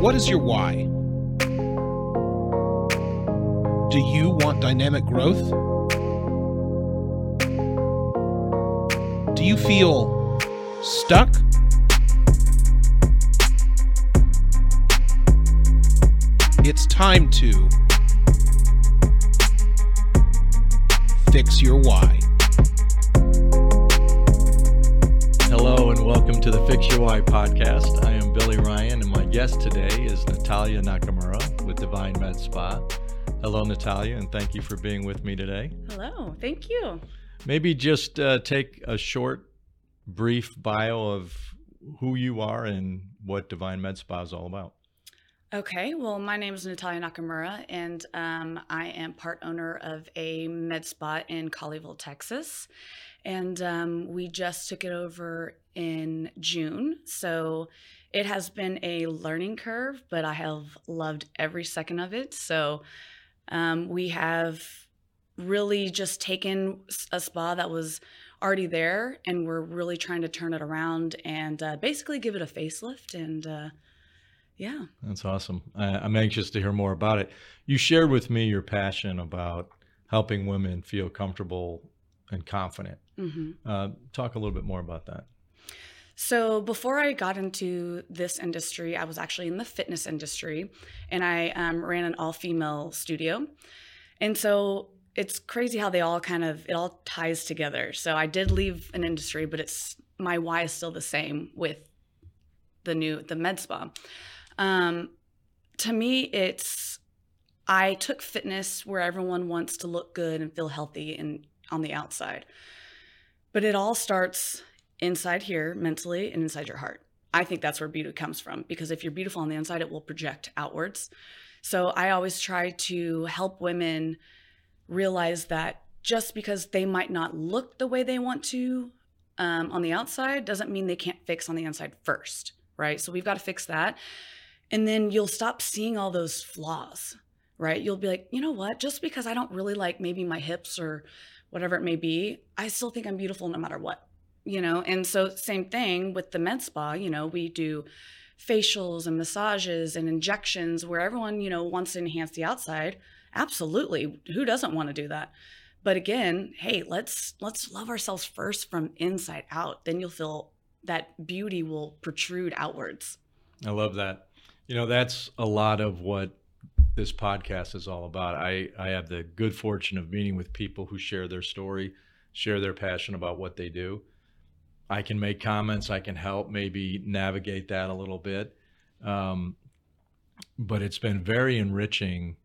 What is your why? Do you want dynamic growth? Do you feel stuck? It's time to fix your why. Hello and welcome to the Fix Your Why podcast. I am Billy Ryan guest today is Natalia Nakamura with DiVine Med Spa. Hello, Natalia, and thank you for being with me today. Hello, thank you. Maybe just uh, take a short, brief bio of who you are and what DiVine Med Spa is all about. Okay, well, my name is Natalia Nakamura, and um, I am part owner of a med spa in Colleyville, Texas. And um, we just took it over in June. So it has been a learning curve, but I have loved every second of it. So um, we have really just taken a spa that was already there and we're really trying to turn it around and uh, basically give it a facelift and uh, yeah. That's awesome. I'm anxious to hear more about it. You shared with me your passion about helping women feel comfortable and confident. Mm-hmm. uh, talk a little bit more about that so before I got into this industry, I was actually in the fitness industry, and I um, ran an all-female studio. And so it's crazy how they all kind of it all ties together. So I did leave an industry, but it's my why is still the same with the new the med spa. Um, to me, it's I took fitness where everyone wants to look good and feel healthy and on the outside, but it all starts inside here mentally and inside your heart. I think that's where beauty comes from because if you're beautiful on the inside, it will project outwards. So I always try to help women realize that just because they might not look the way they want to um, on the outside doesn't mean they can't fix on the inside first, right? So we've got to fix that. And then you'll stop seeing all those flaws, right? You'll be like, you know what? Just because I don't really like maybe my hips or whatever it may be, I still think I'm beautiful no matter what you know and so same thing with the med spa you know we do facials and massages and injections where everyone you know wants to enhance the outside. Absolutely. Who doesn't want to do that? But again hey let's let's love ourselves first from inside out. Then you'll feel that beauty will protrude outwards. I love that. You know that's a lot of what this podcast is all about. I i have the good fortune of meeting with people who share their story share their passion about what they do I can make comments. I can help maybe navigate that a little bit. Um, but it's been very enriching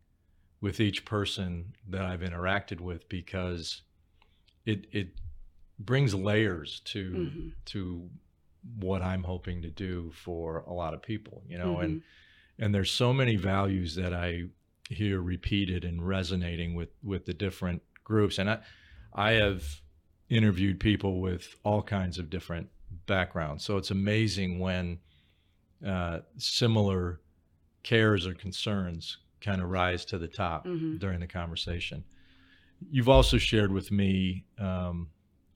with each person that I've interacted with because it it brings layers to mm-hmm. to what I'm hoping to do for a lot of people, you know, mm-hmm. and and there's so many values that I hear repeated and resonating with with the different groups, and I I have interviewed people with all kinds of different backgrounds. So it's amazing when uh, similar cares or concerns kind of rise to the top mm-hmm. during the conversation. You've also shared with me, um,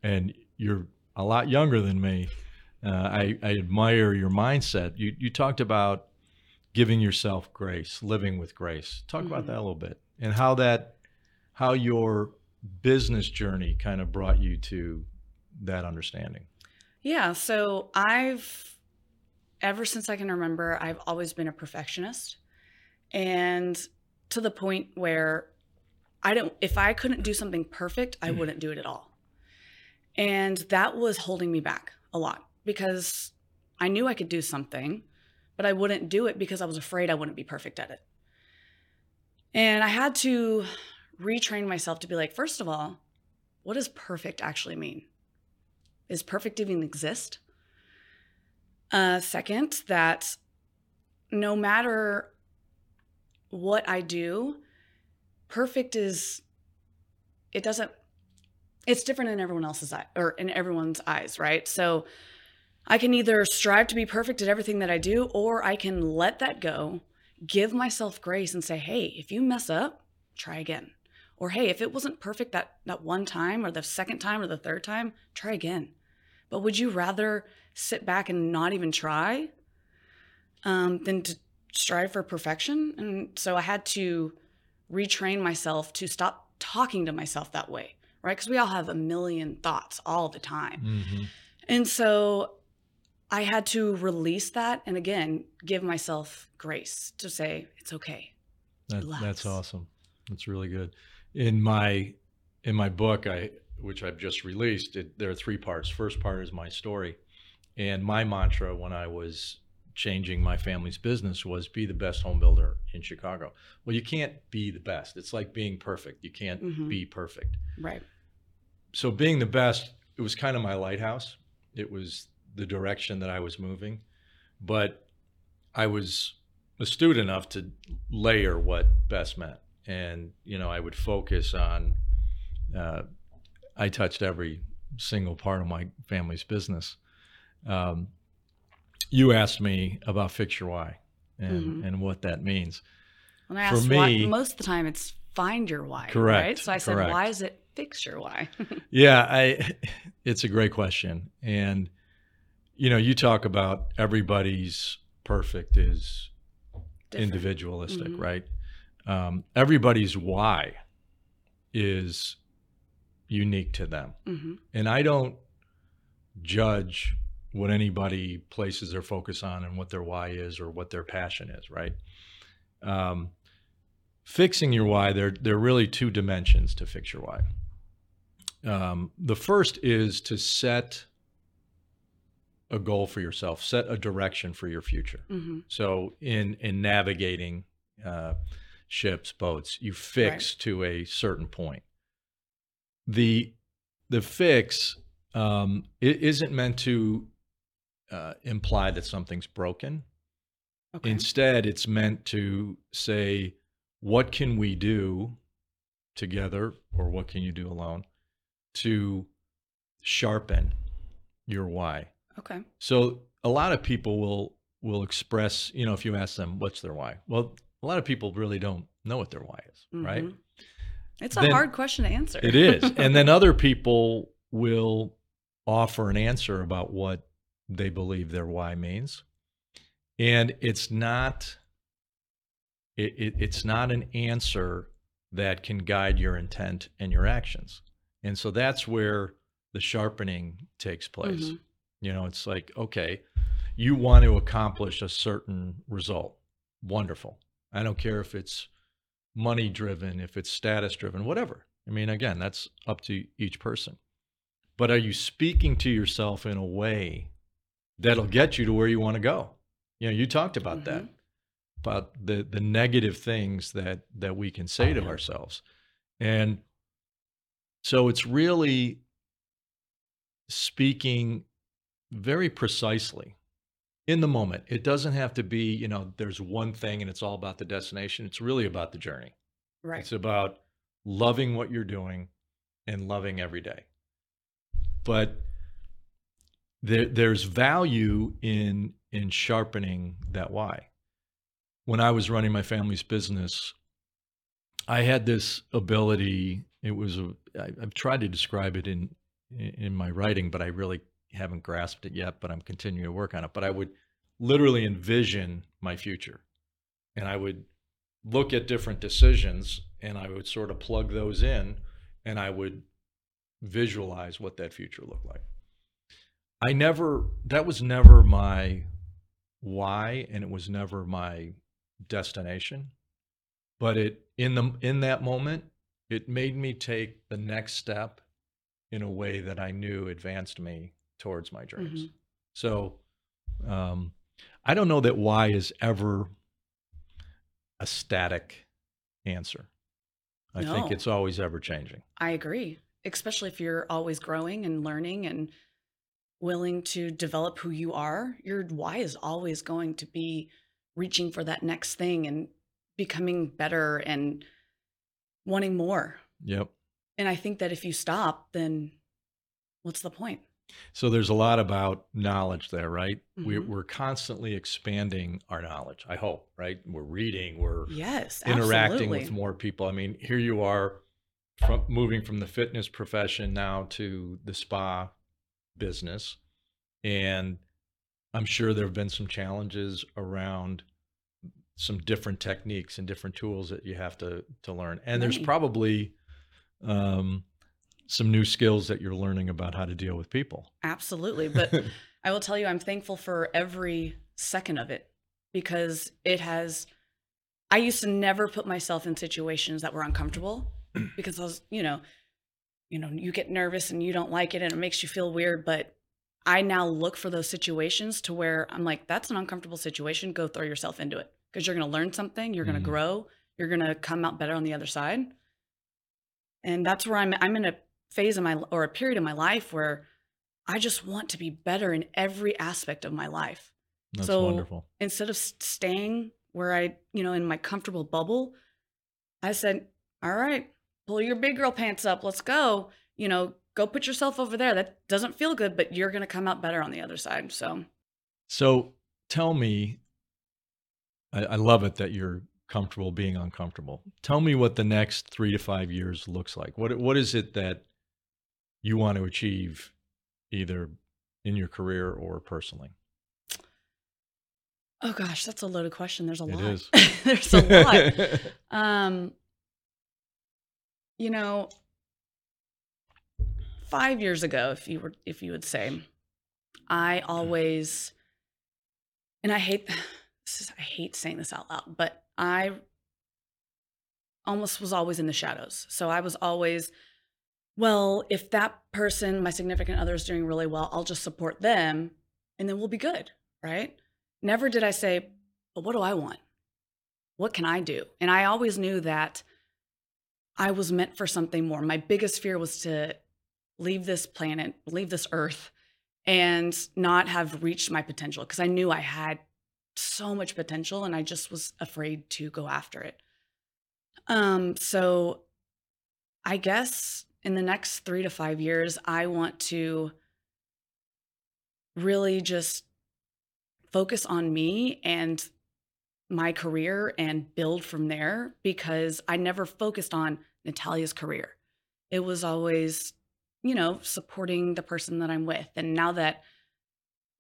and you're a lot younger than me. Uh, I, I, admire your mindset. You, you talked about giving yourself grace, living with grace. Talk mm-hmm. about that a little bit, and how that, how your business journey kind of brought you to that understanding? Yeah, so I've ever since I can remember, I've always been a perfectionist. And to the point where I don't if I couldn't do something perfect, I mm-hmm. wouldn't do it at all. And that was holding me back a lot because I knew I could do something, but I wouldn't do it because I was afraid I wouldn't be perfect at it. And I had to retrain myself to be like, first of all, what does perfect actually mean? Is perfect even exist? Uh, second, that no matter what I do, perfect is, it doesn't, it's different in everyone else's eye or in everyone's eyes, right? So I can either strive to be perfect at everything that I do, or I can let that go, give myself grace and say, hey, if you mess up, try again. Or hey, if it wasn't perfect that that one time or the second time or the third time, try again. But would you rather sit back and not even try um, than to strive for perfection. And so I had to retrain myself to stop talking to myself that way, right? Because we all have a million thoughts all the time. Mm-hmm. And so I had to release that and again, give myself grace to say, it's okay. That, that's awesome. That's really good. In my in my book, I which I've just released, it, there are three parts. First part is my story, and my mantra when I was changing my family's business was be the best home builder in Chicago. Well, you can't be the best. It's like being perfect. You can't Mhm. be perfect. Right. So being the best, it was kind of my lighthouse. It was the direction that I was moving, but I was astute enough to layer what best meant. And, you know, I would focus on, uh, I touched every single part of my family's business. Um, you asked me about Fix Your Why and, Mhm. and what that means. When I For asked why, me- most of the time it's find your why. Correct, Right. So I said, correct. why is it fix your why? Yeah, I it's a great question. And you know, you talk about everybody's perfect is Different. individualistic, Mhm. right? Um, everybody's why is unique to them. hmm And I don't judge what anybody places their focus on and what their why is or what their passion is, right? Um, fixing your why, there, there are really two dimensions to fix your why. Um, the first is to set a goal for yourself, set a direction for your future. hmm So in in navigating uh, ships, boats, you fix to a certain point. The the fix um, it isn't meant to uh, imply that something's broken. Okay. Instead, it's meant to say, what can we do together, or what can you do alone, to sharpen your why. okay. So a lot of people will will express, you know, if you ask them what's their why. Well, a lot of people really don't know what their why is, right? Mhm. It's a Then- hard question to answer. It is. and then other people will offer an answer about what they believe their why means. And it's not it, it, it's not an answer that can guide your intent and your actions. And so that's where the sharpening takes place. Mhm. You know, it's like, okay, you want to accomplish a certain result. Wonderful. I don't care if it's money driven, if it's status driven, whatever. I mean, again, that's up to each person. But are you speaking to yourself in a way that'll get you to where you want to go? You know, you talked about that, Mhm. about the the negative things that that we can say to ourselves. And so it's really speaking very precisely in the moment. It doesn't have to be, you know, there's one thing and it's all about the destination. It's really about the journey. Right. It's about loving what you're doing and loving every day. But there, there's value in in sharpening that why. When I was running my family's business, I had this ability. It was a, I, I've tried to describe it in in my writing, but I really haven't grasped it yet. But I'm continuing to work on it. But I would literally envision my future, and I would look at different decisions and I would sort of plug those in and I would visualize what that future looked like. I never, that was never my why and it was never my destination. But it, in the, in that moment, it made me take the next step in a way that I knew advanced me towards my dreams. Mhm. So, um, I don't know that why is ever a static answer. I think it's always ever changing. I agree, especially if you're always growing and learning and willing to develop who you are. Your why is always going to be reaching for that next thing and becoming better and wanting more. Yep. And I think that if you stop, then what's the point? So there's a lot about knowledge there, right? We're, Mhm. we're constantly expanding our knowledge. I hope, right? We're reading, we're Yes, interacting absolutely. with more people. I mean, here you are from moving from the fitness profession now to the spa business. And I'm sure there have been some challenges around some different techniques and different tools that you have to to learn. And there's probably um, some new skills that you're learning about how to deal with people. Absolutely. But I will tell you, I'm thankful for every second of it because it has. I used to never put myself in situations that were uncomfortable because I was, you know, you know, you get nervous and you don't like it and it makes you feel weird. But I now look for those situations to where I'm like, that's an uncomfortable situation. Go throw yourself into it because you're going to learn something. You're going to mm-hmm. grow. You're going to come out better on the other side. And that's where I'm. I'm in a phase of my or a period of my life where I just want to be better in every aspect of my life. That's So- wonderful. Instead of staying where I, you know, in my comfortable bubble, I said, "All right, pull your big girl pants up. Let's go. You know, go put yourself over there. That doesn't feel good, but you're going to come out better on the other side." So, So tell me, I, I love it that you're comfortable being uncomfortable. Tell me what the next three to five years looks like. What what is it that you want to achieve, either in your career or personally? oh gosh, that's a loaded question. There's a It lot. There's a lot. Um, you know, five years ago, if you were, if you would say, I always, and I hate, this is, I hate saying this out loud, but I almost was always in the shadows. So I was always, well, if that person, my significant other, is doing really well, I'll just support them, and then we'll be good, right? Never did I say, but what do I want? what can I do? And I always knew that I was meant for something more. My biggest fear was to leave this planet, leave this earth, and not have reached my potential because I knew I had so much potential and I just was afraid to go after it. Um, so I guess in the next three to five years, I want to really just focus on me and my career and build from there because I never focused on Natalia's career. It was always, you know, supporting the person that I'm with. And now that,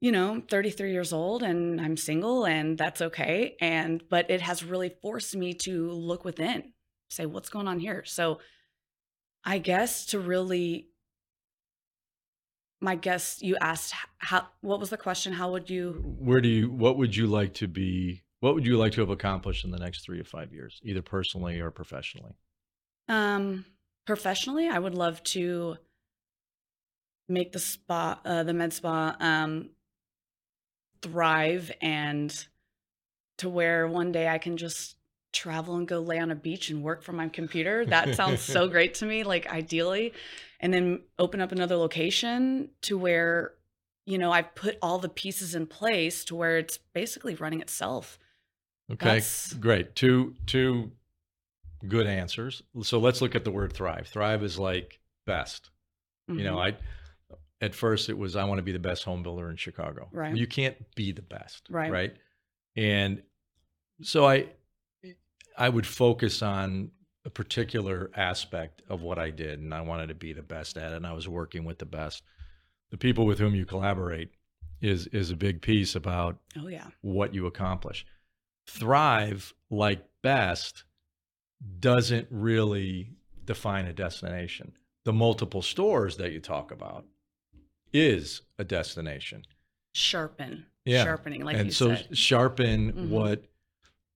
you know, I'm 33 years old and I'm single and that's okay. And, but it has really forced me to look within, say, what's going on here? So I guess to really, my guess, you asked how, what was the question? How would you, Where do you? What would you like to be? What would you like to have accomplished in the next three to five years, either personally or professionally? Um, professionally, I would love to make the spa, uh, the med spa, um, thrive and to where one day I can just travel and go lay on a beach and work from my computer. That sounds so great to me, like ideally. And then open up another location to where, you know, I've put all the pieces in place to where it's basically running itself. Okay, That's- great. Two two good answers. So let's look at the word thrive. Thrive is like best. You know, Mhm. I at first it was I want to be the best home builder in Chicago. Right. You can't be the best. Right. Right. And so I I would focus on a particular aspect of what I did and I wanted to be the best at it and I was working with the best. The people with whom you collaborate is is a big piece about oh yeah. what you accomplish. Thrive, like best, doesn't really define a destination. The multiple stores that you talk about is a destination. Sharpen. Yeah. Sharpening, like and you so said. sharpen Mhm. what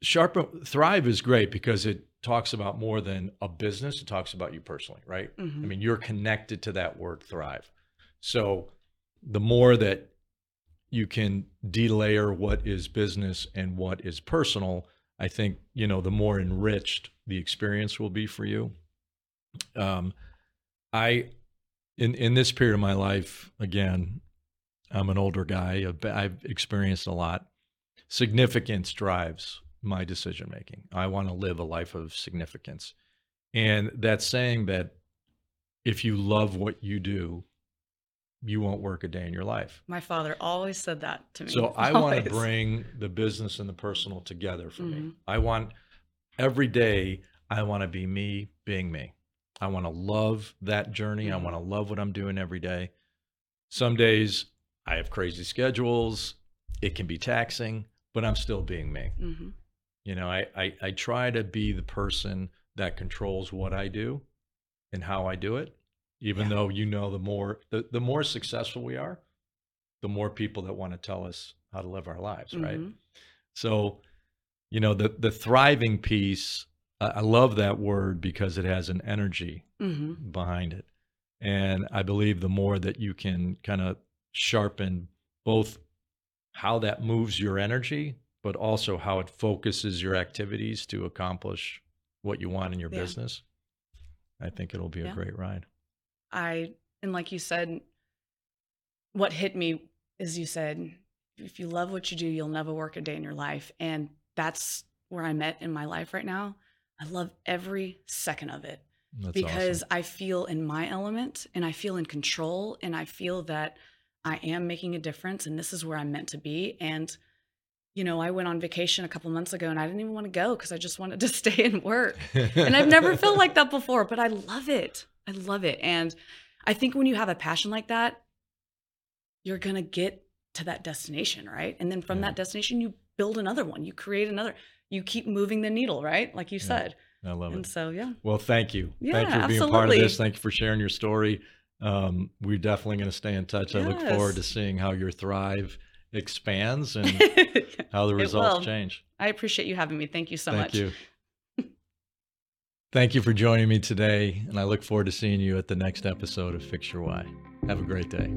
sharpen thrive is great because it talks about more than a business it talks about you personally right Mhm. I mean, you're connected to that word thrive. So the more that you can delayer what is business and what is personal, I think, you know, the more enriched the experience will be for you. Um, I, in, in this period of my life, again, I'm an older guy. I've, I've experienced a lot. Significance drives my decision making. I want to live a life of significance. And that's saying that if you love what you do, you won't work a day in your life. My father always said that to me. So I want to bring the business and the personal together for me. Mhm. I want every day, I want to be me being me. I want to love that journey. I Mhm. want to love what I'm doing every day. Some days I have crazy schedules. It can be taxing, but I'm still being me. Mhm. You know, I, I, I try to be the person that controls what I do and how I do it. Even Yeah. though you know the more the, the more successful we are, the more people that want to tell us how to live our lives, right? Mhm. So, you know, the the thriving piece, I I love that word because it has an energy Mhm. behind it. And I believe the more that you can kind of sharpen both how that moves your energy, but also how it focuses your activities to accomplish what you want in your Yeah. business, I think it'll be a great ride. I and like you said, what hit me is you said, if you love what you do, you'll never work a day in your life. And that's where I'm at in my life right now. I love every second of it That's because awesome. I feel in my element and I feel in control and I feel that I am making a difference and this is where I'm meant to be. And, you know, I went on vacation a couple months ago and I didn't even want to go because I just wanted to stay and work. And I've never felt like that before, but I love it. I love it. And I think when you have a passion like that, you're going to get to that destination, right? And then from Yeah. that destination, you build another one, you create another, you keep moving the needle, right? Like you Yeah. said. I love And it. And so, yeah. Well, thank you. Yeah, thank you for being part of this. Thank you for sharing your story. Um, we're definitely going to stay in touch. I look forward to seeing how your Thrive expands and how the results change. I appreciate you having me. Thank you so Thank much. you. Thank you for joining me today, and I look forward to seeing you at the next episode of Fix Your Why. Have a great day.